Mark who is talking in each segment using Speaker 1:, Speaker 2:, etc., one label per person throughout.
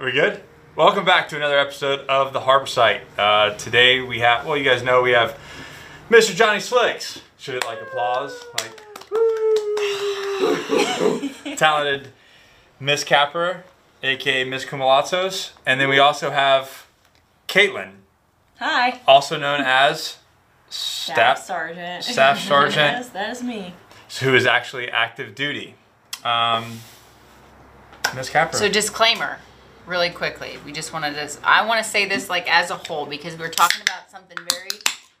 Speaker 1: we good? Welcome back to another episode of the Harbor Site. Uh, today we have, well, you guys know we have Mr. Johnny Slicks. Should it like applause? Like, woo. talented Miss Capper, aka Miss Kumalatzos. And then we also have Caitlin,
Speaker 2: Hi.
Speaker 1: also known as
Speaker 2: Staff
Speaker 1: Staff,
Speaker 2: Sergeant.
Speaker 1: Staff Sergeant.
Speaker 2: yes, that is me.
Speaker 1: who is actually active duty. Um, Miss Capper.
Speaker 3: So disclaimer, really quickly. We just wanted to. I want to say this like as a whole because we're talking about something very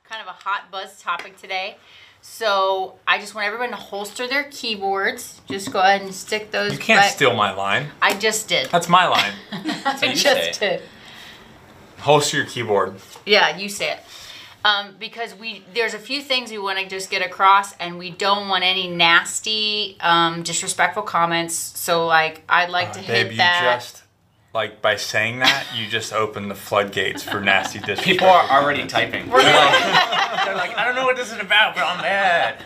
Speaker 3: kind of a hot buzz topic today. So I just want everyone to holster their keyboards. Just go ahead and stick those.
Speaker 1: you can't
Speaker 3: back-
Speaker 1: steal my line.
Speaker 3: I just did.
Speaker 1: That's my line.
Speaker 3: I just
Speaker 4: say.
Speaker 3: did.
Speaker 1: Holster your keyboard.
Speaker 3: Yeah, you say it. Um, because we there's a few things we want to just get across, and we don't want any nasty, um, disrespectful comments. So like, I'd like to hit
Speaker 1: Uh, Babe, you
Speaker 3: that.
Speaker 1: Just like by saying that, you just opened the floodgates for nasty disrespect.
Speaker 4: People are already typing. They're like, they're like, I don't know what this is about, but I'm mad.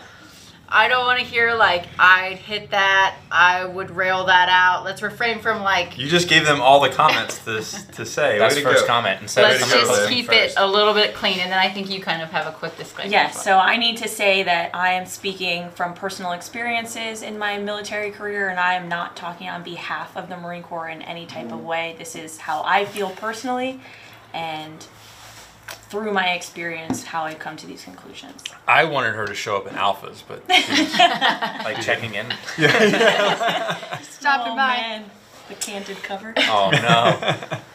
Speaker 3: I don't want to hear like I'd hit that, I would rail that out. Let's refrain from like
Speaker 1: You just gave them all the comments to, to say.
Speaker 4: That's
Speaker 1: Way to
Speaker 4: first
Speaker 1: go.
Speaker 4: comment. Instead
Speaker 3: let's
Speaker 4: of
Speaker 1: to go,
Speaker 3: just
Speaker 1: Claire.
Speaker 3: keep
Speaker 4: first.
Speaker 3: it a little bit clean, and then I think you kind of have a quick disclaimer.
Speaker 2: Yes, so. I need to say that I am speaking from personal experiences in my military career, and I am not talking on behalf of the Marine Corps in any type of mm. way. This is how I feel personally, and through my experience, how I come to these conclusions.
Speaker 1: I wanted her to show up in alphas, but
Speaker 4: like checking in.
Speaker 3: stopping
Speaker 2: oh,
Speaker 3: by.
Speaker 2: man, the canted cover.
Speaker 4: Oh no.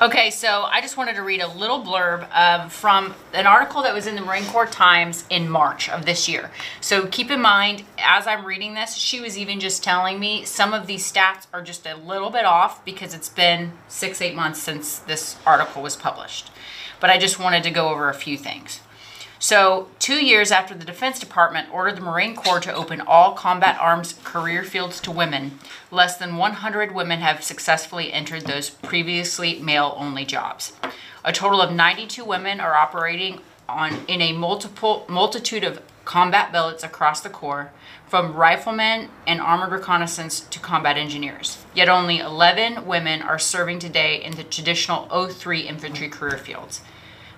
Speaker 3: Okay, so I just wanted to read a little blurb um, from an article that was in the Marine Corps Times in March of this year. So keep in mind, as I'm reading this, she was even just telling me some of these stats are just a little bit off because it's been six, eight months since this article was published. But I just wanted to go over a few things. So, two years after the Defense Department ordered the Marine Corps to open all combat arms career fields to women, less than 100 women have successfully entered those previously male only jobs. A total of 92 women are operating on in a multiple multitude of combat billets across the Corps, from riflemen and armored reconnaissance to combat engineers. Yet only 11 women are serving today in the traditional O3 infantry career fields.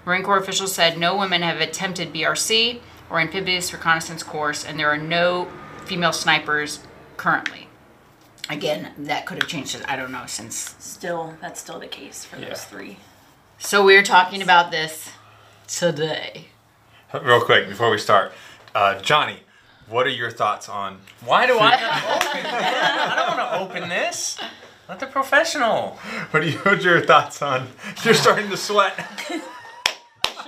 Speaker 3: Marine Corps officials said no women have attempted BRC or amphibious reconnaissance course, and there are no female snipers currently. Again, that could have changed. I don't know since.
Speaker 2: Still, that's still the case for
Speaker 1: Yeah.
Speaker 2: those three.
Speaker 3: So we're talking about this today.
Speaker 1: real quick before we start, uh, Johnny, what are your thoughts on?
Speaker 4: Why do I open that? I don't want to open this. Let the professional.
Speaker 1: What are, you, what are your thoughts on? You're starting to sweat.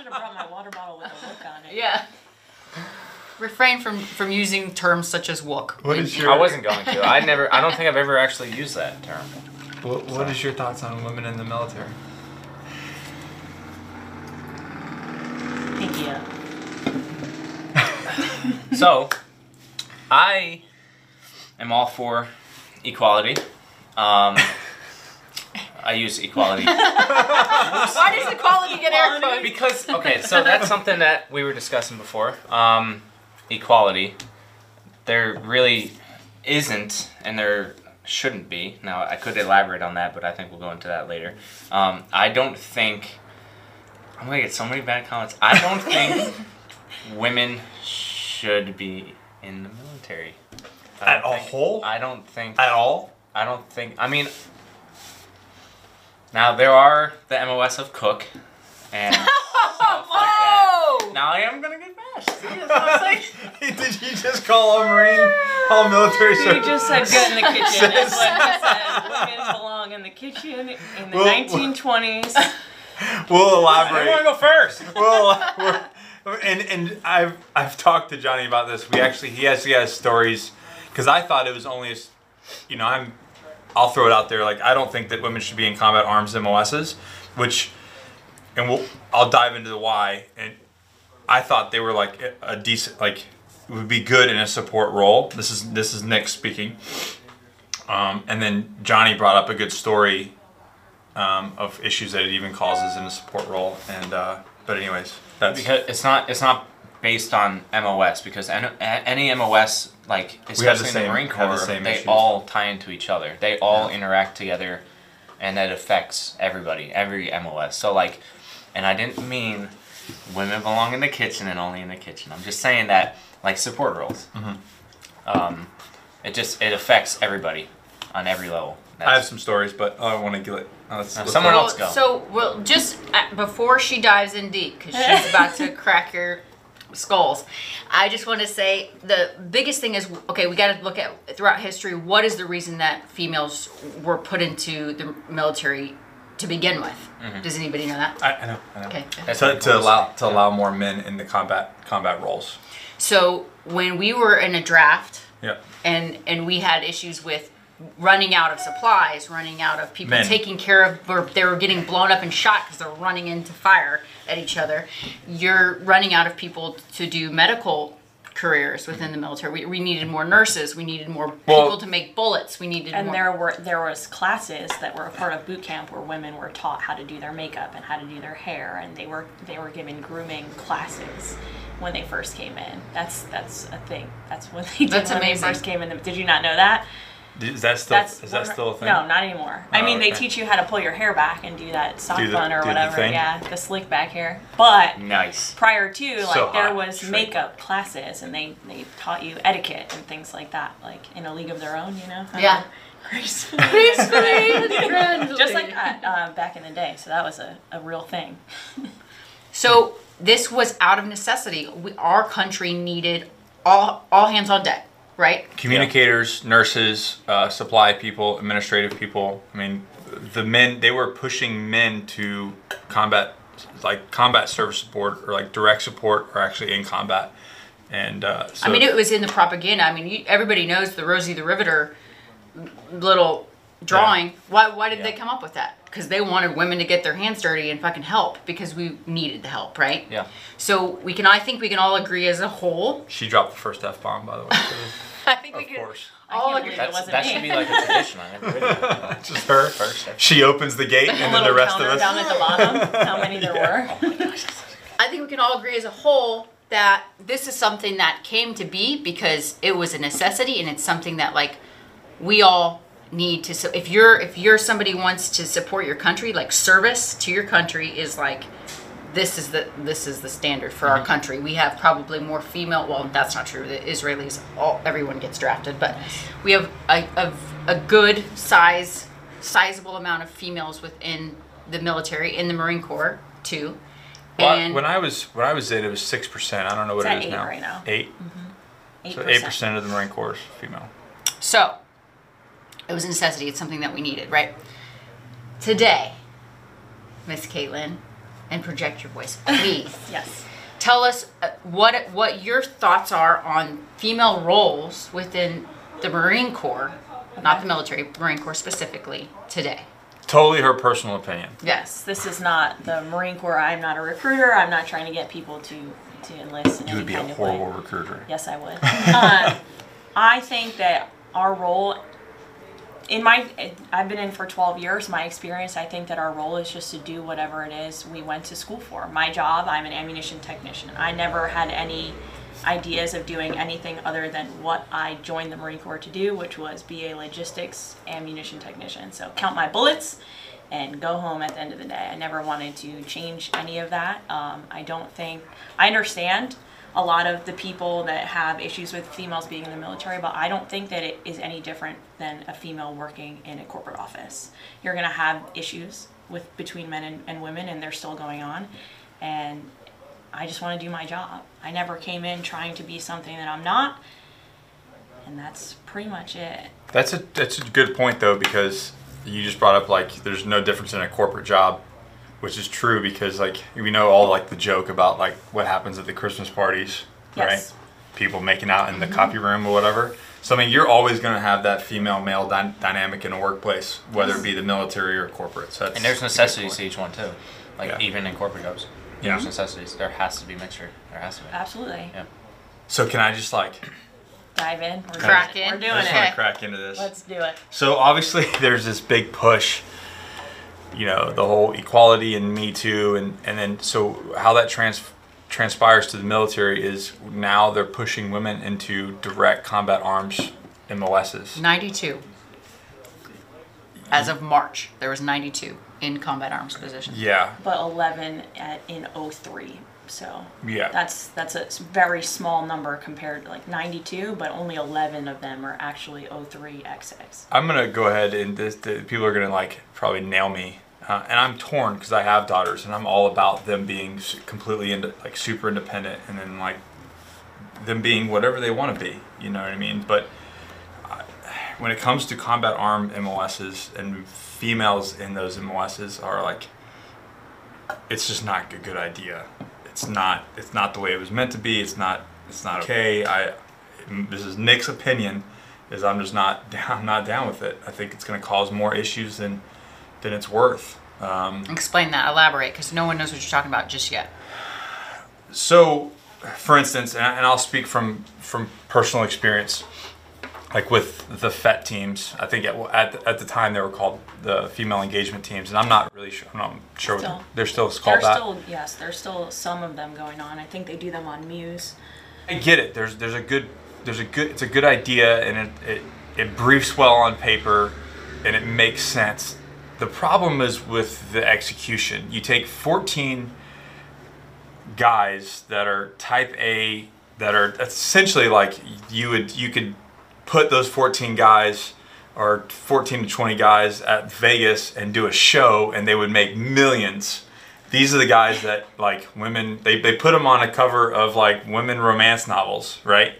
Speaker 2: Should have brought my water bottle with a look on it.
Speaker 3: Yeah. Refrain from from using terms such as wook.
Speaker 1: What is your?
Speaker 4: I wasn't going to. I never. I don't think I've ever actually used that term.
Speaker 1: What, what is your thoughts on women in the military?
Speaker 2: Thank you.
Speaker 4: So, I am all for equality. Um, I use equality
Speaker 3: Why does equality get air quotes?
Speaker 4: because okay, so that's something that we were discussing before. Um, equality. There really isn't, and there shouldn't be. Now I could elaborate on that, but I think we'll go into that later. Um, I don't think. I'm gonna get so many bad comments. I don't think women should be in the military. I
Speaker 1: At
Speaker 4: don't
Speaker 1: a whole?
Speaker 4: I don't think.
Speaker 1: At all?
Speaker 4: I don't think. I mean, now there are the MOS of Cook, and stuff like that. Now I am gonna get bashed. See, that's what I'm saying.
Speaker 1: Did you just call all Marine, all military
Speaker 2: You
Speaker 1: service?
Speaker 2: just said good in the kitchen. That's what he said. Women belong in the kitchen in the
Speaker 1: Well,
Speaker 2: 1920s.
Speaker 1: We'll elaborate.
Speaker 4: I want to go first.
Speaker 1: well, we're, and and I've I've talked to Johnny about this. We actually he has he has stories because I thought it was only, as- you know, I'm I'll throw it out there like I don't think that women should be in combat arms MOSs, which, and we'll I'll dive into the why. And I thought they were like a- decent like would be good in a support role. This is this is Nick speaking. Um, and then Johnny brought up a good story um, of issues that it even causes in a support role. And uh, but anyways, that's
Speaker 4: Because it's not it's not based on MOS because any MOS like
Speaker 1: We had the
Speaker 4: especially in
Speaker 1: same-
Speaker 4: the Marine
Speaker 1: had the
Speaker 4: Corps
Speaker 1: same
Speaker 4: they
Speaker 1: issues.
Speaker 4: all tie into each other. They all interact together and that affects everybody, every MOS. So like, and I didn't mean women belong in the kitchen and only in the kitchen. I'm just saying that like support roles. Um, it just it affects everybody on every level.
Speaker 1: I have some stories, but I want to get it. uh, let's-
Speaker 4: someone
Speaker 3: Well,
Speaker 4: else go.
Speaker 3: So, well, just uh, before she dives in deep, because she's about to crack your skulls, I just want to say the biggest thing is okay, we got to look at throughout history what is the reason that females were put into the military to begin with? Mm-hmm. Does anybody know that?
Speaker 1: I, I know. I know.
Speaker 3: Okay.
Speaker 4: That's
Speaker 1: To, to allow to allow more men in the combat combat roles.
Speaker 3: So, when we were in a draft,
Speaker 1: Yeah.
Speaker 3: and and we had issues with running out of supplies, running out of people
Speaker 1: Men.
Speaker 3: taking care of, where they were getting blown up and shot because they're running into fire at each other. You're running out of people to do medical careers within the military. We, we needed more nurses. We needed more
Speaker 1: Well-
Speaker 3: people to make bullets. We needed
Speaker 2: And
Speaker 3: more.
Speaker 2: there were there was classes that were a part of boot camp where women were taught how to do their makeup and how to do their hair, and they were they were given grooming classes when they first came in. That's that's a thing. That's what they did
Speaker 3: That's
Speaker 2: when
Speaker 3: amazing.
Speaker 2: they first came in. Did you not know that?
Speaker 1: Is that still
Speaker 2: That's
Speaker 1: is that
Speaker 2: one-
Speaker 1: still a thing?
Speaker 2: No, not anymore. I
Speaker 1: Oh,
Speaker 2: mean, they
Speaker 1: okay.
Speaker 2: teach you how to pull your hair back and do that sock
Speaker 1: Do the-
Speaker 2: bun or
Speaker 1: do the
Speaker 2: whatever.
Speaker 1: thing?
Speaker 2: yeah, the slick back hair. But
Speaker 4: Nice.
Speaker 2: prior to like
Speaker 1: So
Speaker 2: there
Speaker 1: hot.
Speaker 2: was
Speaker 1: Shrink.
Speaker 2: makeup classes and they they taught you etiquette and things like that like in a league of their own you know
Speaker 3: Yeah.
Speaker 2: gracefully
Speaker 3: Gracefully.
Speaker 2: just like that uh, back in the day so that was a, a real thing
Speaker 3: So this was out of necessity. We, our country needed all all hands on deck, right?
Speaker 1: Communicators, nurses, uh, supply people, administrative people. I mean, the men they were pushing men to combat, like combat service support or like direct support, or actually in combat. And uh, so
Speaker 3: I mean, it was in the propaganda. I mean, you, everybody knows the Rosie the Riveter little drawing. Why? Why did they come up with that? Because they wanted women to get their hands dirty and fucking help because we needed the help, right?
Speaker 4: Yeah.
Speaker 3: So we can. I think we can all agree as a whole.
Speaker 1: she dropped the first f bomb, by the way.
Speaker 3: I think we
Speaker 1: of
Speaker 3: can
Speaker 1: course,
Speaker 3: all agree.
Speaker 2: believe it
Speaker 4: That's,
Speaker 2: wasn't
Speaker 4: that
Speaker 2: me.
Speaker 4: should be like a tradition on every video.
Speaker 1: just her.
Speaker 4: First.
Speaker 1: She opens the gate, and then the rest of us.
Speaker 2: down at the bottom how many there were oh
Speaker 3: I think we can all agree as a whole that this is something that came to be because it was a necessity and it's something that like we all need to so if you're if you're somebody who wants to support your country like service to your country is like this is the this is the standard for our country we have probably more female well that's not true the israelis all everyone gets drafted but we have a, a, a good size sizable amount of females within the military in the marine corps too
Speaker 1: Well,
Speaker 3: and
Speaker 1: when I was when I was in, it was six percent. I don't know what
Speaker 2: It's
Speaker 1: it
Speaker 2: at
Speaker 1: is
Speaker 2: eight
Speaker 1: now.
Speaker 2: right now.
Speaker 1: Eight. Mm-hmm.
Speaker 2: eight
Speaker 1: So eight percent of the Marine Corps is female.
Speaker 3: So, it was a necessity. It's something that we needed, right? Today, Miss Caitlin, and project your voice, please.
Speaker 2: yes
Speaker 3: Tell us uh, what what your thoughts are on female roles within the Marine Corps, not the military, Marine Corps specifically, today.
Speaker 1: Totally her personal opinion.
Speaker 2: yes this is not the marine corps i'm not a recruiter i'm not trying to get people to to enlist in
Speaker 1: You
Speaker 2: any
Speaker 1: would be a
Speaker 2: kind of way.
Speaker 1: horrible recruiter.
Speaker 2: Yes, I would. um, I think that our role in my I've been in for 12 years. My experience, I think that our role is just to do whatever it is we went to school for. My job, I'm an ammunition technician. I never had any ideas of doing anything other than what I joined the Marine Corps to do, which was be a logistics ammunition technician. So count my bullets and go home at the end of the day. I never wanted to change any of that. Um, I don't think I understand a lot of the people that have issues with females being in the military, but I don't think that it is any different than a female working in a corporate office. You're gonna have issues with between men and, and women, and they're still going on. And I just want to do my job. I never came in trying to be something that I'm not, and that's pretty much it.
Speaker 1: That's a that's a good point though because you just brought up like there's no difference in a corporate job, which is true because like we know all like the joke about like what happens at the Christmas parties,
Speaker 2: Yes.
Speaker 1: right? People making out in the mm-hmm. copy room or whatever. So I mean, you're always going to have that female male dy- dynamic in a workplace, whether it be the military or corporate. So
Speaker 4: And there's necessities to each one too. Like
Speaker 1: Yeah.
Speaker 4: even in corporate jobs.
Speaker 1: Yeah.
Speaker 4: There's necessities. There has to be mixture. There has to be.
Speaker 2: Absolutely.
Speaker 4: Yeah.
Speaker 1: So can I just like
Speaker 2: Dive in. We're
Speaker 3: Crack
Speaker 2: doing it.
Speaker 3: in.
Speaker 2: We're
Speaker 1: I
Speaker 2: doing
Speaker 1: just want
Speaker 2: it.
Speaker 1: to crack into this.
Speaker 2: Let's do it.
Speaker 1: So obviously, there's this big push. You know, the whole equality and Me Too, and and then so how that trans transpires to the military is now they're pushing women into direct combat arms MOSs.
Speaker 3: 92. As of March, there was 92 in combat arms positions.
Speaker 1: Yeah,
Speaker 2: but 11 at, in 03. So
Speaker 1: yeah.
Speaker 2: that's that's a very small number compared to like 92, but only 11 of them are actually 03 XX.
Speaker 1: I'm gonna go ahead and this, the, people are gonna like probably nail me, uh, and I'm torn because I have daughters, and I'm all about them being completely into like super independent, and then like them being whatever they want to be. You know what I mean? But when it comes to combat arm MOSs and females in those MOSs are like, it's just not a good idea. It's not. It's not the way it was meant to be. It's not. It's not okay. I. This is Nick's opinion. Is I'm just not. down- I'm not down with it. I think it's going to cause more issues than than it's worth. Um,
Speaker 3: Explain that, elaborate, because no one knows what you're talking about just yet.
Speaker 1: so, for instance, and, I, and I'll speak from from personal experience, like with the FET teams. I think at at the, at the time they were called the female engagement teams, and I'm not really sure. I'm not sure what
Speaker 2: Still.
Speaker 1: they're still called that.
Speaker 2: still yes, there's still some of them going on. I think they do them on MEUs.
Speaker 1: I get it. There's there's a good there's a good it's a good idea and it, it it briefs well on paper and it makes sense. The problem is with the execution. You take 14 guys that are type A that are essentially like you would you could put those 14 guys or 14 to 20 guys at Vegas and do a show and they would make millions. These are the guys that like women they, they put them on a cover of like women romance novels, right?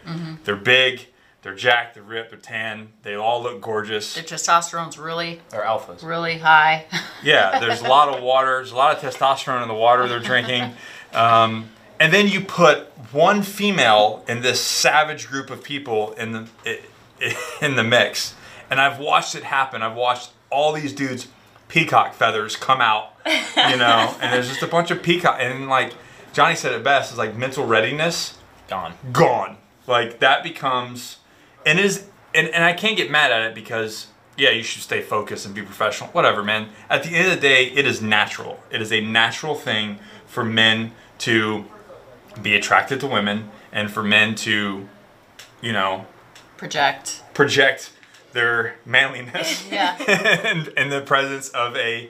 Speaker 1: They're big, they're jacked, they're ripped, they're tan, they all look gorgeous.
Speaker 3: Their testosterone's really,
Speaker 4: Or alphas.
Speaker 3: really high.
Speaker 1: Yeah, there's a lot of water. There's a lot of testosterone in the water they're drinking. Um, and then you put one female in this savage group of people in the i- in the mix. And I've watched it happen. I've watched all these dudes peacock feathers come out, you know, and there's just a bunch of peacock and like Johnny said it best, is like mental readiness
Speaker 4: Gone.
Speaker 1: gone. Like that becomes and is and, and I can't get mad at it because yeah, you should stay focused and be professional. Whatever, man. At the end of the day, it is natural. It is a natural thing for men to be attracted to women and for men to, you know,
Speaker 3: Project.
Speaker 1: project their manliness
Speaker 3: Yeah.
Speaker 1: in, in the presence of a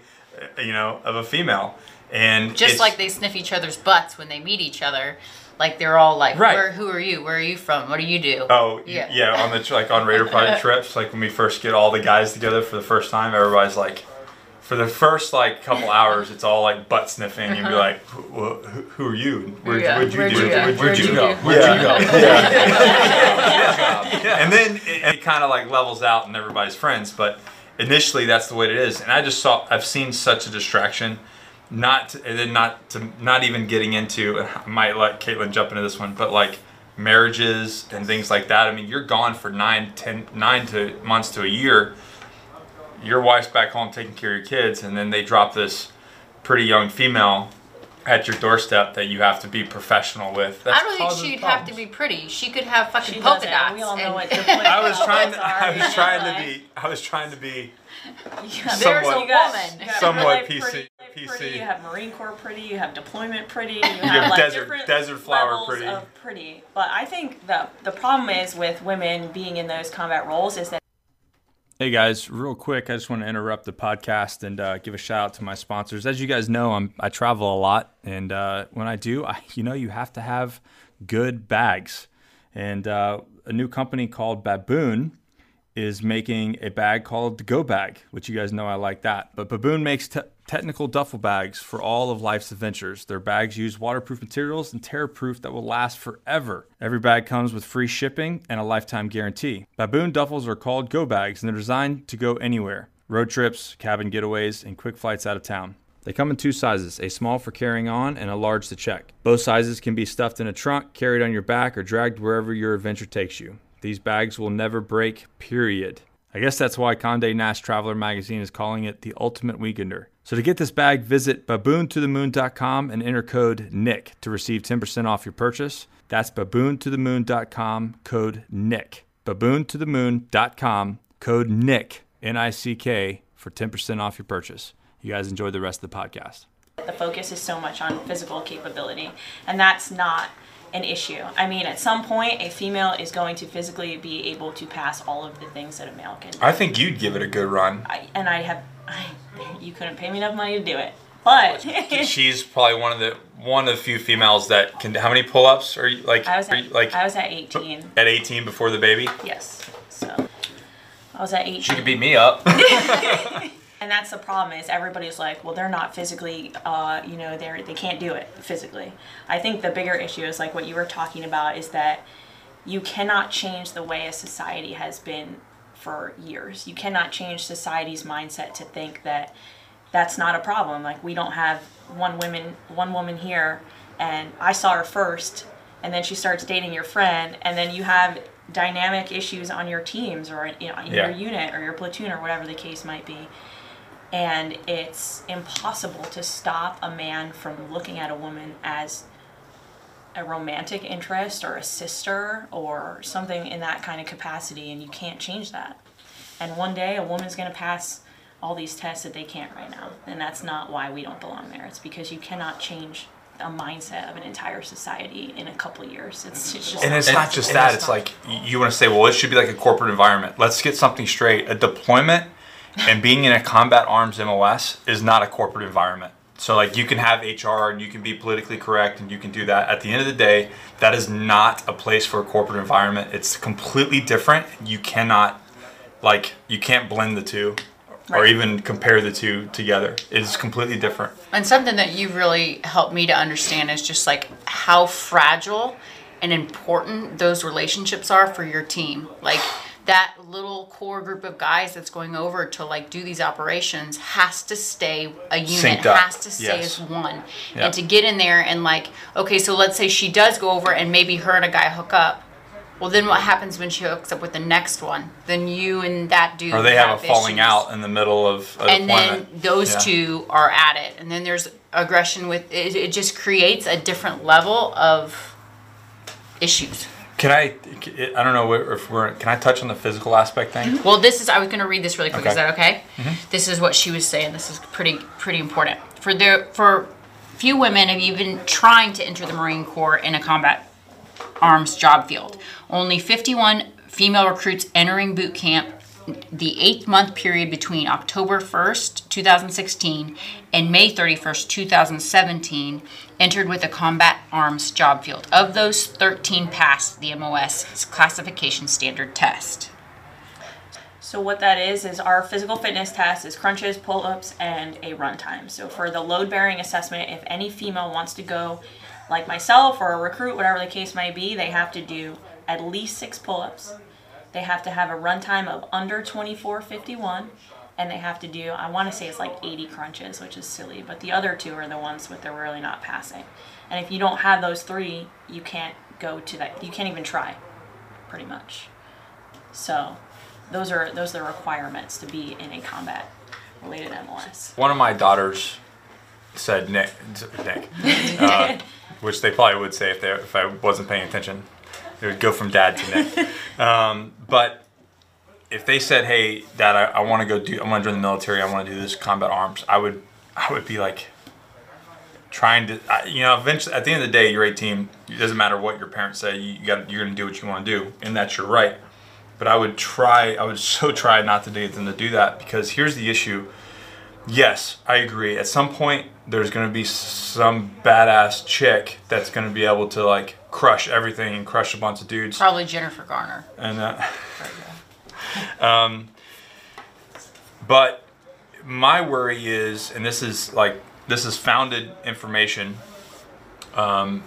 Speaker 1: you know, of a female. And
Speaker 3: Just like they sniff each other's butts when they meet each other. Like they're all like,
Speaker 1: Right.
Speaker 3: Where, who are you? Where are you from? What do you do?
Speaker 1: Oh
Speaker 3: Yeah.
Speaker 1: yeah. yeah, on the like on Raider Project trips, like when we first get all the guys together for the first time, everybody's like, for the first like couple hours, it's all like butt sniffing. You'd be uh-huh. like, who, who, who are you? Where'd,
Speaker 3: Yeah.
Speaker 1: where'd you
Speaker 3: Where'd
Speaker 1: do?
Speaker 3: you go?
Speaker 1: Where'd,
Speaker 3: Where'd
Speaker 1: you
Speaker 3: you
Speaker 1: go?
Speaker 3: go?
Speaker 1: Where'd
Speaker 4: Yeah.
Speaker 1: you go? And then it, it kind of like levels out and everybody's friends. But initially, that's the way it is. And I just saw, I've seen such a distraction. Not to, and then not to not even getting into. I might let Caitlin jump into this one, but like marriages and things like that. I mean, you're gone for nine, ten, nine to months to a year. Your wife's back home taking care of your kids, and then they drop this pretty young female at your doorstep that you have to be professional with. That's
Speaker 3: I don't think she'd have to be pretty. She could have fucking
Speaker 2: She
Speaker 3: polka
Speaker 2: doesn't.
Speaker 3: dots.
Speaker 2: We all know what different
Speaker 1: I was trying. To, I was trying to be. I was trying to be.
Speaker 2: Yeah,
Speaker 1: Somewhat-
Speaker 3: There's a
Speaker 2: you got-
Speaker 3: woman.
Speaker 2: you got
Speaker 1: Somewhat
Speaker 2: real life
Speaker 1: PC
Speaker 2: Pretty,
Speaker 1: PC.
Speaker 2: pretty, you have Marine Corps pretty. You have deployment pretty. You have,
Speaker 1: have
Speaker 2: like
Speaker 1: desert- desert flower pretty.
Speaker 2: Of pretty. But I think the the problem is with women being in those combat roles is that
Speaker 1: Hey guys, real quick, I just want to interrupt the podcast and uh, give a shout out to my sponsors. As you guys know, I'm I travel a lot, and uh, when I do, I, you know, you have to have good bags. And uh, a new company called Baboon is making a bag called the Go Bag, which you guys know I like that. But Baboon makes te- technical duffel bags for all of life's adventures. Their bags use waterproof materials and tear-proof that will last forever. Every bag comes with free shipping and a lifetime guarantee. Baboon duffels are called Go Bags and they're designed to go anywhere. Road trips, cabin getaways, and quick flights out of town. They come in two sizes, a small for carrying on and a large to check. Both sizes can be stuffed in a trunk, carried on your back, or dragged wherever your adventure takes you. These bags will never break, period. I guess that's why Conde Nast Traveler magazine is calling it the ultimate weekender. So to get this bag, visit baboontothemoon.com and enter code NICK to receive 10% off your purchase. That's baboontothemoon.com, code NICK. Baboontothemoon.com, code NICK, N I C K, for 10% off your purchase. You guys enjoy the rest of the podcast.
Speaker 2: the focus is so much on physical capability, and that's not an issue. I mean, at some point, a female is going to physically be able to pass all of the things that a male can.
Speaker 1: I think you'd give it a good run.
Speaker 2: I, and I have, I, you couldn't pay me enough money to do it, but
Speaker 1: She's probably one of the one of the few females that can. How many pull-ups are you like?
Speaker 2: I was at,
Speaker 1: you, like
Speaker 2: I was at 18.
Speaker 1: at 18 before the baby.
Speaker 2: Yes, so I was at 18.
Speaker 4: She could beat me up.
Speaker 2: And that's the problem is everybody's like, well, they're not physically, uh, you know, they're they can't do it physically. I think the bigger issue is like what you were talking about is that you cannot change the way a society has been for years. You cannot change society's mindset to think that that's not a problem. Like we don't have one woman one woman here and I saw her first and then she starts dating your friend and then you have dynamic issues on your teams or you know, in
Speaker 1: Yeah.
Speaker 2: your unit or your platoon or whatever the case might be and it's impossible to stop a man from looking at a woman as a romantic interest or a sister or something in that kind of capacity and you can't change that and one day a woman's going to pass all these tests that they can't right now and that's not why we don't belong there it's because you cannot change a mindset of an entire society in a couple of years it's, it's just
Speaker 1: And it's not just that.
Speaker 4: it's
Speaker 1: It's like you want to say, well, it should be like a corporate environment. Let's get something straight. A deployment and being in a combat arms MOS is not a corporate environment. So like you can have HR and you can be politically correct and you can do that. At the end of the day, that is not a place for a corporate environment. It's completely different. You cannot like you can't blend the two or even compare the two together. It's completely different.
Speaker 3: And something that you've really helped me to understand is just like how fragile and important those relationships are for your team. Like that little core group of guys that's going over to like do these operations has to stay a unit, has to stay
Speaker 1: Yes.
Speaker 3: as one.
Speaker 1: Yeah.
Speaker 3: And to get in there and like, okay, so let's say she does go over and maybe her and a guy hook up. Well, then what happens when she hooks up with the next one? Then you and that dude
Speaker 1: Or they have a falling
Speaker 3: issues
Speaker 1: out in the middle of a
Speaker 3: and then those
Speaker 1: Yeah.
Speaker 3: two are at it and then there's aggression with it, it just creates a different level of issues
Speaker 1: Can I? I don't know if we're. Can I touch on the physical aspect thing?
Speaker 3: well this is i was going to read this really quick is
Speaker 1: Okay.
Speaker 3: that okay mm-hmm. this is what she was saying this is pretty pretty important for the for few women have even trying to enter the marine corps in a combat arms job field only 51 female recruits entering boot camp the eight month period between October 1st, 2016 and May 31st, 2017 entered with a combat arms job field. Of those, 13 passed the MOS classification standard test.
Speaker 2: So what that is is our physical fitness test is crunches, pull-ups, and a run time. So for the load-bearing assessment, if any female wants to go, like myself or a recruit, whatever the case may be, they have to do at least six pull-ups. They have to have a runtime of under 24:51, and they have to do I want to say it's like 80 crunches, which is silly, but the other two are the ones with they're really not passing. And if you don't have those three, you can't go to that. You can't even try, pretty much. So those are those are the requirements to be in a combat related MOS.
Speaker 1: One of my daughters said Nick, Nick, uh, which they probably would say if they if I wasn't paying attention. It would go from dad to Nick. um, but if they said, "Hey, Dad, I, I want to go do, I want to join the military. I want to do this combat arms," I would, I would be like, trying to, I, you know, eventually at the end of the day, you're 18. It doesn't matter what your parents say. You got, you're gonna do what you want to do, and that's your right. But I would try, I would so try not to get them to do that because here's the issue. Yes, I agree. At some point, there's going to be some badass chick that's going to be able to like crush everything and crush a bunch of dudes.
Speaker 3: Probably Jennifer Garner.
Speaker 1: And uh, um, but my worry is, and this is like this is founded information, um,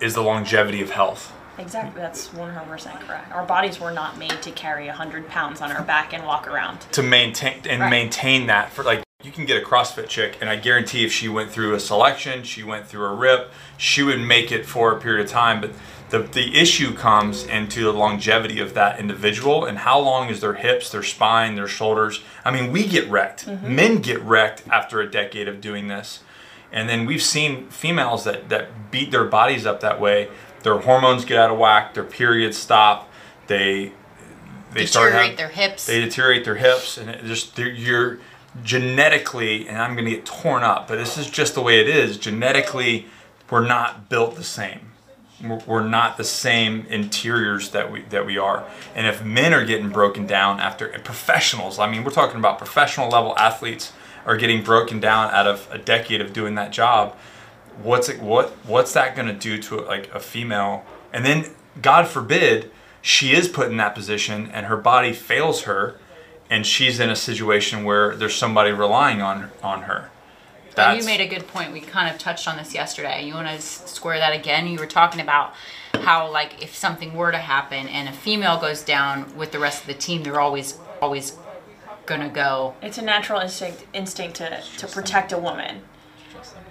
Speaker 1: is the longevity of health.
Speaker 2: Exactly, that's 100% correct. Our bodies were not made to carry 100 pounds on our back and walk around.
Speaker 1: to maintain and
Speaker 2: Right.
Speaker 1: maintain that for like you can get a CrossFit chick, and I guarantee if she went through a selection, she went through a rip, she would make it for a period of time. But the the issue comes into the longevity of that individual and how long is their hips, their spine, their shoulders. I mean, we get wrecked. Mm-hmm. Men get wrecked after a decade of doing this. And then we've seen females that, that beat their bodies up that way. Their hormones get out of whack, their periods stop, they they start having-
Speaker 3: their hips.
Speaker 1: they deteriorate their hips and it just you're genetically and i'm going to get torn up but this is just the way it is genetically we're not built the same we're- not the same interiors that we that we are. And if men are getting broken down after professionals, I mean, we're talking about professional level athletes are getting broken down out of a decade of doing that job. What's it, what what's that going to do to like a female? And then God forbid she is put in that position and her body fails her and she's in a situation where there's somebody relying on on her.
Speaker 3: But you made a good point. We kind of touched on this yesterday. You want to square that again? You were talking about how, like, if something were to happen and a female goes down with the rest of the team, they're always, always gonna go.
Speaker 2: It's a natural instinct instinct to, to protect a woman.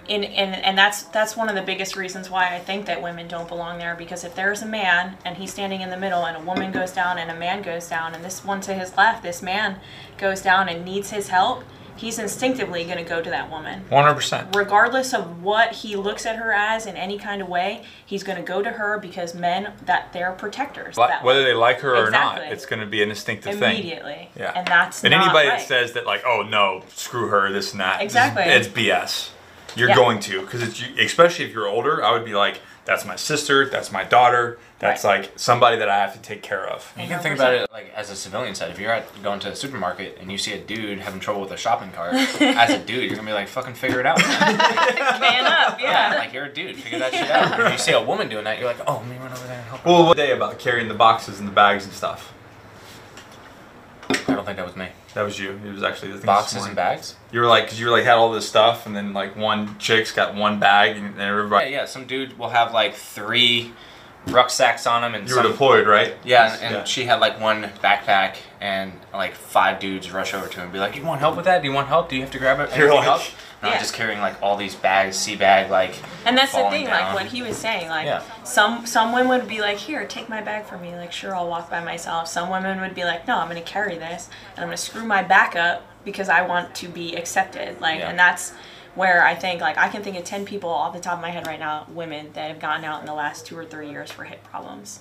Speaker 2: In, and, and that's that's one of the biggest reasons why I think that women don't belong there because if there's a man and he's standing in the middle and a woman goes down and a man goes down and this one to his left this man goes down and needs his help he's instinctively going to go to that woman
Speaker 1: One hundred percent.
Speaker 2: regardless of what he looks at her as in any kind of way he's going to go to her because men that they're protectors that
Speaker 1: Whether they like her or not, it's going to be an instinctive thing.
Speaker 2: immediately
Speaker 1: Yeah.
Speaker 2: and that's
Speaker 1: And anybody
Speaker 2: right.
Speaker 1: that says that, like, oh no, screw her, this and that,
Speaker 2: Exactly.
Speaker 1: it's BS. You're
Speaker 2: Yeah.
Speaker 1: going to, because it's especially if you're older. I would be like, that's my sister, that's my daughter, that's
Speaker 2: Right.
Speaker 1: like somebody that I have to take care of.
Speaker 4: You can think about it like as a civilian side. If you're at going to a supermarket and you see a dude having trouble with a shopping cart, as a dude, you're gonna be like, "Fucking figure it out."
Speaker 2: man up
Speaker 4: yeah,
Speaker 2: yeah
Speaker 4: like you're a dude, figure that shit out. If you see a woman doing that, you're like, "Oh, let me run over there and help." her."
Speaker 1: Well, what day about carrying the boxes and the bags and stuff?
Speaker 4: I don't think that was me.
Speaker 1: That was you. It was actually the thing
Speaker 4: Boxes and bags.
Speaker 1: You were like, because you were like had all this stuff, and then like one chick's got one bag, and, and
Speaker 4: Yeah,
Speaker 1: everybody.
Speaker 4: yeah. Some dude will have like three rucksacks on him, and
Speaker 1: You were
Speaker 4: some,
Speaker 1: deployed, right?
Speaker 4: Yeah, and, and
Speaker 1: Yeah.
Speaker 4: she had like one backpack, and like five dudes rush over to him and be like, "You want help with that? Do you want help? Do you have to grab it?
Speaker 1: You're like-
Speaker 4: else?" And
Speaker 2: Yeah.
Speaker 4: Just carrying like all these bags, sea bag, like.
Speaker 2: And that's the thing,
Speaker 4: down.
Speaker 2: like what he was saying, like
Speaker 4: Yeah.
Speaker 2: some some women would be like, "Here, take my bag from me." Like, sure, I'll walk by myself. Some women would be like, "No, I'm gonna carry this, and I'm gonna screw my back up because I want to be accepted." Like,
Speaker 4: Yeah.
Speaker 2: and that's where I think, like, I can think of ten people off the top of my head right now, women that have gotten out in the last two or three years for hip problems.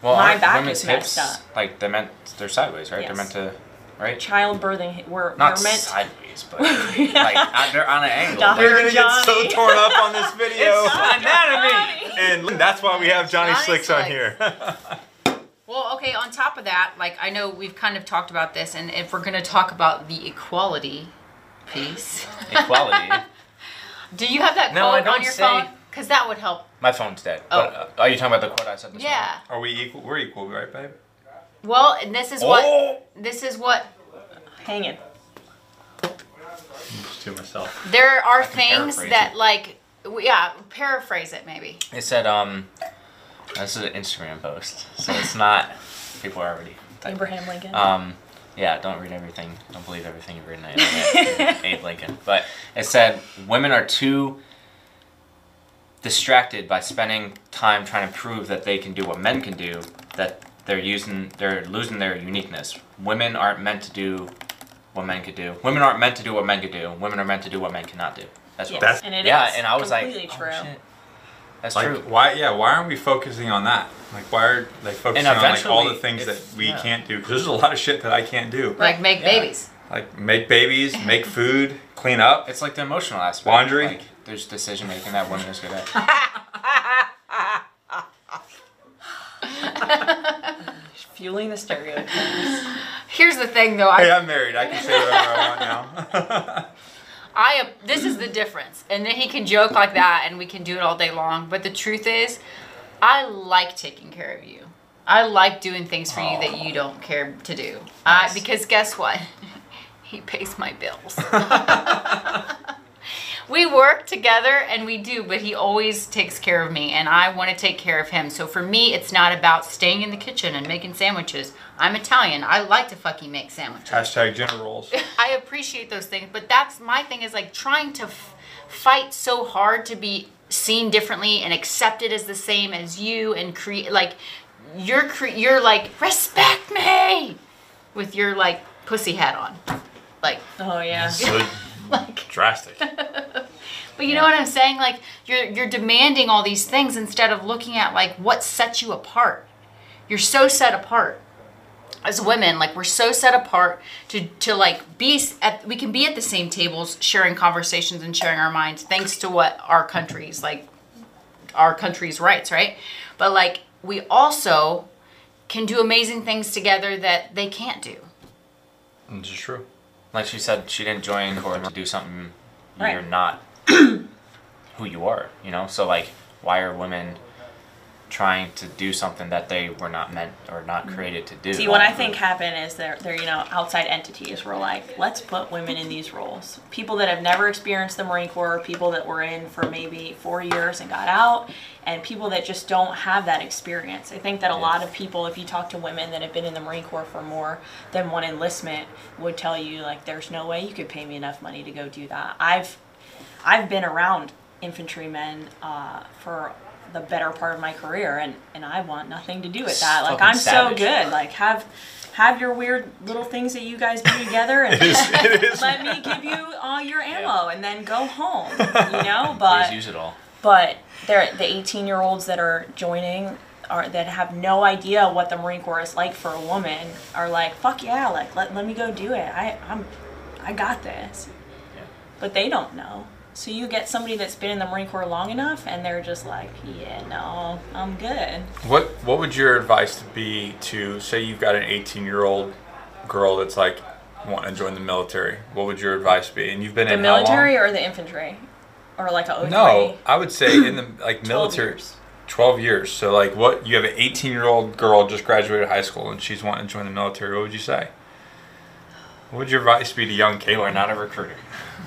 Speaker 4: Well,
Speaker 2: My back
Speaker 4: women's
Speaker 2: is messed
Speaker 4: hips,
Speaker 2: up.
Speaker 4: Like they're meant, they're sideways, right? They're meant to, right?
Speaker 2: Childbirthing, we're
Speaker 4: Not
Speaker 2: we're meant.
Speaker 4: Sideways, but like they're on an angle.
Speaker 2: Doctor-
Speaker 4: Like,
Speaker 1: You're gonna get so torn up on this video.
Speaker 4: anatomy.
Speaker 1: and that's why we have Johnny,
Speaker 3: Johnny
Speaker 1: Slicks on here.
Speaker 3: Well, okay, on top of that, like I know we've kind of talked about this, and if we're going to talk about the equality piece,
Speaker 4: Equality.
Speaker 3: do you have that
Speaker 4: No, I
Speaker 3: quote on
Speaker 4: don't
Speaker 3: your
Speaker 4: say-
Speaker 3: phone? Because that would help.
Speaker 4: My phone's dead.
Speaker 3: Oh.
Speaker 4: But, uh, are you talking about the quote I said this
Speaker 3: Yeah.
Speaker 1: Are we equal? We're equal, right, babe?
Speaker 3: Well, and this is what
Speaker 1: Oh!
Speaker 3: this is what
Speaker 2: Hanging.
Speaker 1: Just to myself.
Speaker 3: there are things that
Speaker 4: it.
Speaker 3: like yeah, paraphrase it maybe.
Speaker 4: It said, um, this is an Instagram post, so it's not. People are already. typing.
Speaker 2: Abraham Lincoln.
Speaker 4: Um, yeah, don't read everything. Don't believe everything you read on the internet. Abe Lincoln. But it said women are too distracted by spending time trying to prove that they can do what men can do that they're using they're losing their uniqueness. Women aren't meant to do what men could do. Women aren't meant to do what men could do. Women are meant to do what men cannot do. That's
Speaker 2: yes.
Speaker 4: what.
Speaker 1: That's-
Speaker 2: and it
Speaker 4: yeah,
Speaker 2: is
Speaker 4: and I was like,
Speaker 2: completely
Speaker 4: oh,
Speaker 2: true.
Speaker 4: shit. That's
Speaker 1: Like
Speaker 4: true.
Speaker 1: why? Yeah, why aren't we focusing on that? Like why are they focusing on like all the
Speaker 4: eventually,
Speaker 1: things that we
Speaker 4: yeah.
Speaker 1: can't do? Because there's a lot of shit that I can't do.
Speaker 3: Like make
Speaker 4: Yeah.
Speaker 3: babies.
Speaker 1: Like make babies, make food, clean up.
Speaker 4: It's like the emotional aspect.
Speaker 1: Laundry.
Speaker 4: Like, there's decision making that women is good at.
Speaker 2: Fueling the stereotypes.
Speaker 3: Here's the thing though, I
Speaker 1: Hey, I'm married. I can say whatever I want now.
Speaker 3: I am. This is the difference, and then he can joke like that, and we can do it all day long. But the truth is, I like taking care of you. I like doing things for you that you don't care to do. I, because guess what? he pays my bills. we work together and we do, but he always takes care of me, and I want to take care of him. So for me, it's not about staying in the kitchen and making sandwiches. I'm Italian. I like to fucking make sandwiches.
Speaker 1: Hashtag gender roles.
Speaker 3: I appreciate those things, but that's my thing is like trying to f- fight so hard to be seen differently and accepted as the same as you and create like you're cre- you're like respect me with your like pussy hat on. Like
Speaker 2: Oh yeah.
Speaker 1: So
Speaker 3: like
Speaker 1: drastic.
Speaker 3: but you know what I'm saying? Like you're you're demanding all these things instead of looking at like what sets you apart. You're so set apart as women. Like we're so set apart to to like be at we can be at the same tables sharing conversations and sharing our minds thanks to what our countries like our country's rights, right? But like we also can do amazing things together that they can't do.
Speaker 1: Which is true.
Speaker 4: Like she said, she didn't join or to do something
Speaker 2: Right.
Speaker 4: you're not who you are. You know, so like, why are women trying to do something that they were not meant or not mm-hmm. created to do?
Speaker 2: See, what I think happened is they're, they're, you know, outside entities were like, let's put women in these roles. People that have never experienced the Marine Corps, people that were in for maybe four years and got out, and people that just don't have that experience. I think that a lot of people, if you talk to women that have been in the Marine Corps for more than one enlistment, would tell you like, there's no way you could pay me enough money to go do that. I've, I've been around infantrymen uh, for the better part of my career, and and I want nothing to do with that. Like I'm
Speaker 4: savage.
Speaker 2: so good. Like have have your weird little things that you guys do together, and
Speaker 1: is.
Speaker 2: let me give you all your ammo, and then go home. You know,
Speaker 4: Please
Speaker 2: but
Speaker 4: use it all.
Speaker 2: but the 18 year olds that are joining are that have no idea what the Marine Corps is like for a woman are like fuck yeah like let, let me go do it I I'm I got this
Speaker 4: Yeah.
Speaker 2: but they don't know so you get somebody that's been in the Marine Corps long enough and they're just like yeah no I'm good
Speaker 1: What What would your advice be to say you've got an 18 year old girl that's like wanting to join the military? What would your advice be? And you've been
Speaker 2: the
Speaker 1: in
Speaker 2: military or the infantry or like a 03
Speaker 1: No, I would say in the like
Speaker 2: 12
Speaker 1: military.
Speaker 2: years.
Speaker 1: 12 years. So like what you have an 18 year old girl just graduated high school and she's wanting to join the military. What would you say? What would your advice be to young Kayla,
Speaker 4: not a recruiter.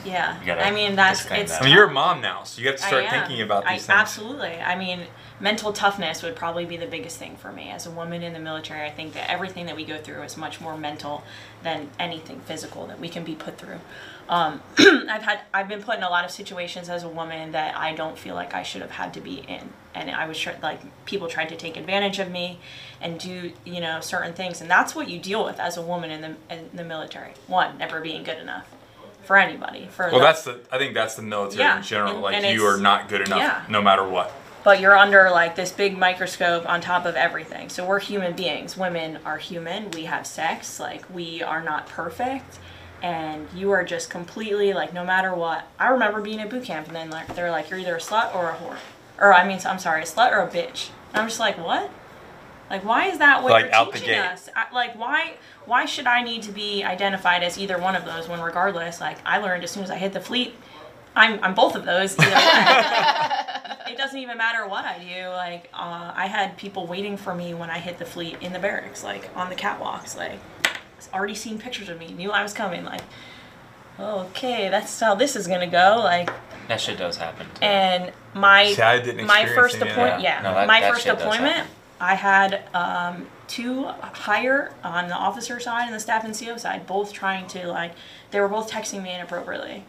Speaker 2: Yeah I mean that's it's
Speaker 4: that.
Speaker 1: I mean, you're a mom now, so you have to start thinking about
Speaker 2: I-
Speaker 1: these things.
Speaker 2: Absolutely. I mean, mental toughness would probably be the biggest thing for me. As a woman in the military, I think that everything that we go through is much more mental than anything physical that we can be put through. Um, I've had I've been put in a lot of situations as a woman that I don't feel like I should have had to be in, and I was sure like people tried to take advantage of me and do you know certain things, and that's what you deal with as a woman in the in the military. One, never being good enough for anybody. For
Speaker 1: Well,
Speaker 2: the-
Speaker 1: that's the. I think that's the military
Speaker 2: Yeah,
Speaker 1: in general.
Speaker 2: and-
Speaker 1: like
Speaker 2: and
Speaker 1: you are not good enough,
Speaker 2: yeah.
Speaker 1: no matter what.
Speaker 2: but you're under like this big microscope on top of everything. So we're human beings. Women are human. We have sex. Like we are not perfect. And you are just completely like no matter what. I remember being at boot camp and then like they're like you're either a slut or a whore. Or I mean I'm sorry, a slut or a bitch. And I'm just like, what? Like why is that what
Speaker 1: Like,
Speaker 2: you're
Speaker 1: out the
Speaker 2: teaching
Speaker 1: gate.
Speaker 2: us? I, like why why should I need to be identified as either one of those when regardless like I learned as soon as I hit the fleet I'm, I'm both of those either way it doesn't even matter what I do. Like, uh, I had people waiting for me when I hit the fleet in the barracks, like on the catwalks, like already seen pictures of me, knew I was coming. Like, okay, that's how this is gonna go. Like,
Speaker 4: That shit does happen.
Speaker 2: and my
Speaker 1: See, I didn't
Speaker 2: my
Speaker 1: experience
Speaker 2: first
Speaker 1: any of
Speaker 2: deployment,
Speaker 1: that.
Speaker 2: yeah,
Speaker 4: No, that-
Speaker 2: my
Speaker 4: that
Speaker 2: first
Speaker 4: shit does
Speaker 2: deployment,
Speaker 4: happen.
Speaker 2: I had um, two higher on the officer side and the staff NCO side, both trying to like, they were both texting me inappropriately.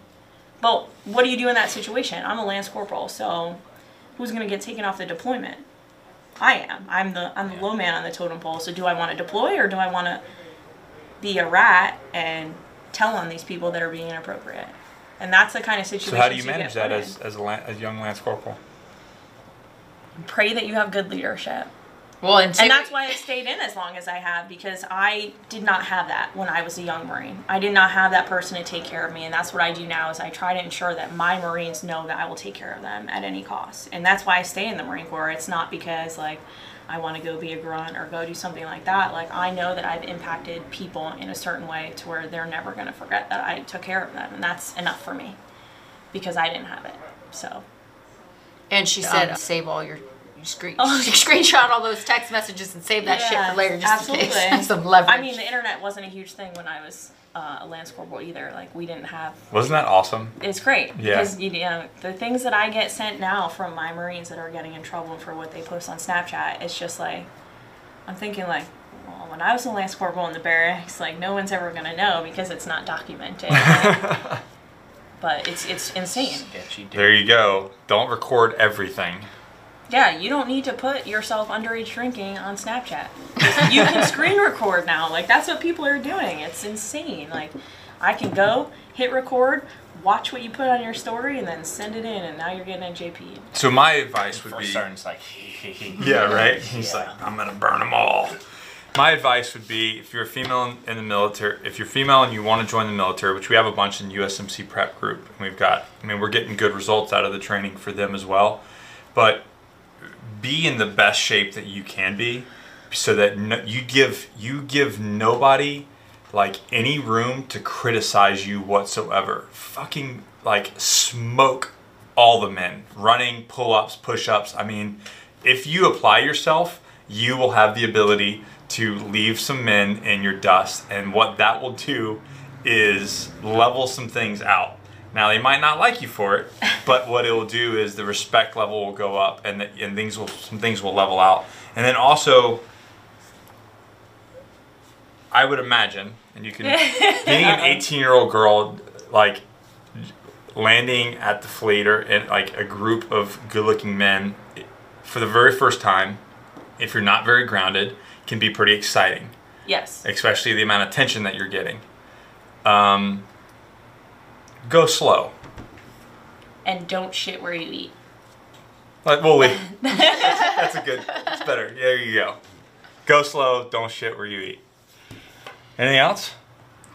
Speaker 2: But what do you do in that situation? I'm a lance corporal, so who's gonna get taken off the deployment? I am. I'm the I'm the low man on the totem pole. So do I want to deploy or do I want to be a rat and tell on these people that are being inappropriate? And that's the kind of situation.
Speaker 1: So how do you manage that as, as a as young lance corporal?
Speaker 2: pray that you have good leadership?
Speaker 3: Well, and,
Speaker 2: And that's why I stayed in as long as I have because I did not have that when I was a young Marine. I did not have that person to take care of me, and that's what I do now is I try to ensure that my Marines know that I will take care of them at any cost. And that's why I stay in the Marine Corps. It's not because like I want to go be a grunt or go do something like that. Like I know that I've impacted people in a certain way to where they're never going to forget that I took care of them, and that's enough for me because I didn't have it. So
Speaker 3: And she said,
Speaker 2: Um,
Speaker 3: save all your, you screen,
Speaker 2: Oh.
Speaker 3: screenshot all those text messages and save that shit for later, just in
Speaker 2: absolutely.
Speaker 3: case. Some leverage.
Speaker 2: I mean, the internet wasn't a huge thing when I was uh, a Lance Corporal either. Like, we didn't have.
Speaker 1: Wasn't that awesome?
Speaker 2: It's great
Speaker 1: Yeah.
Speaker 2: because you know the things that I get sent now from my Marines that are getting in trouble for what they post on Snapchat. It's just like I'm thinking like. Well, when I was a Lance Corporal in the barracks, like no one's ever gonna know because it's not documented. but it's it's insane.
Speaker 4: Sketchy.
Speaker 1: There you go. Don't record everything.
Speaker 2: Yeah, you don't need to put yourself underage drinking on Snapchat. You can screen record now. Like that's what people are doing. It's insane. Like I can go hit record, watch what you put on your story, and then send it in, and now you're getting a JP.
Speaker 1: So my advice would
Speaker 4: First
Speaker 1: be.
Speaker 4: sergeant's like,
Speaker 1: Yeah, right. He's like, I'm gonna burn them all. My advice would be, if you're a female in- in the military, if you're female and you want to join the military, which we have a bunch in USMC prep group, and we've got, I mean, we're getting good results out of the training for them as well. But be in the best shape that you can be, so that no, you give you give nobody like any room to criticize you whatsoever. Fucking like smoke all the men running pull-ups, push-ups. I mean, if you apply yourself, you will have the ability to leave some men in your dust, and what that will do is level some things out. Now they might not like you for it, but what it will do is the respect level will go up, and the, and things will some things will level out. And then also, I would imagine, and you can getting an 18 year old girl like landing at the flater and like a group of good looking men for the very first time, if you're not very grounded, can be pretty exciting
Speaker 2: Yes.
Speaker 1: especially the amount of tension that you're getting. Um, go slow.
Speaker 2: And don't shit where you eat.
Speaker 1: Like, well, wait. That's a good. It's better. There you go. Go slow. Don't shit where you eat. Anything else?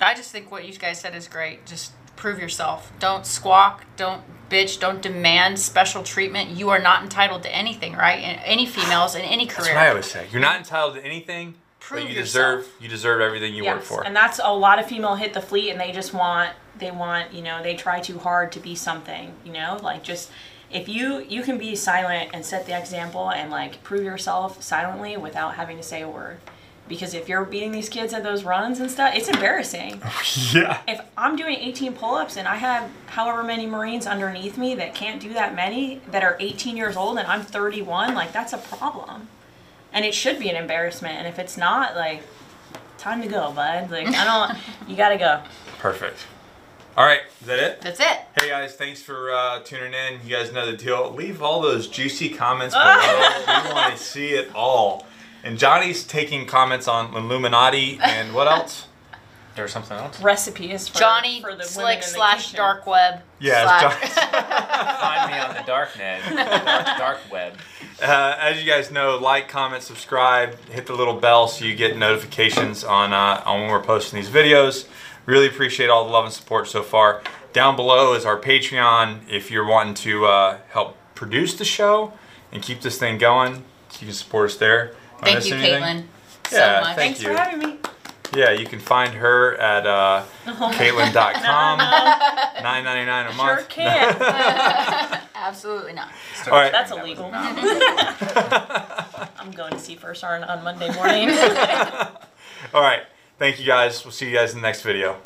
Speaker 3: I just think what you guys said is great. Just prove yourself. Don't squawk. Don't bitch. Don't demand special treatment. You are not entitled to anything, right? And any females in any career.
Speaker 1: That's
Speaker 3: career.
Speaker 1: what I always say. You're not entitled to anything,
Speaker 3: Prove
Speaker 1: but you
Speaker 3: yourself.
Speaker 1: deserve. You deserve everything you work
Speaker 2: Yes.
Speaker 1: for.
Speaker 2: And that's a lot of female hit the fleet and they just want they want, you know, they try too hard to be something, you know? Like just if you you can be silent and set the example and like prove yourself silently without having to say a word. Because if you're beating these kids at those runs and stuff, it's embarrassing.
Speaker 1: yeah.
Speaker 2: if I'm doing 18 pull-ups and I have however many Marines underneath me that can't do that many that are 18 years old and I'm 31, like that's a problem. And it should be an embarrassment. And if it's not, like, time to go, bud. Like I don't, you gotta go.
Speaker 1: Perfect. All right. Is that it?
Speaker 3: That's it.
Speaker 1: Hey guys, thanks for uh, tuning in. You guys know the deal. Leave all those juicy comments below. we want to see it all. And Johnny's taking comments on Illuminati and what else?
Speaker 4: There was something else.
Speaker 2: Recipes for
Speaker 3: Johnny
Speaker 2: for the
Speaker 3: Slick
Speaker 2: in
Speaker 3: slash
Speaker 2: kitchen.
Speaker 3: dark web.
Speaker 1: Yeah, Johnny.
Speaker 4: Find me on the dark net, dark, dark web.
Speaker 1: Uh, as you guys know, like, comment, subscribe, hit the little bell so you get notifications on uh, on when we're posting these videos. Really appreciate all the love and support so far. Down below is our Patreon. If you're wanting to uh, help produce the show and keep this thing going, you can support us there. Am
Speaker 3: Thank you,
Speaker 1: anything?
Speaker 3: Caitlin. So
Speaker 1: Yeah,
Speaker 3: much.
Speaker 1: thank
Speaker 2: Thanks
Speaker 1: you.
Speaker 2: for having me.
Speaker 1: Yeah, you can find her at uh, Caitlin.com. Nine ninety nine a month.
Speaker 2: Sure can.
Speaker 3: Absolutely not.
Speaker 1: All right.
Speaker 2: That's illegal. I'm going to see First Sergeant on Monday morning.
Speaker 1: All right. Thank you guys. We'll see you guys in the next video.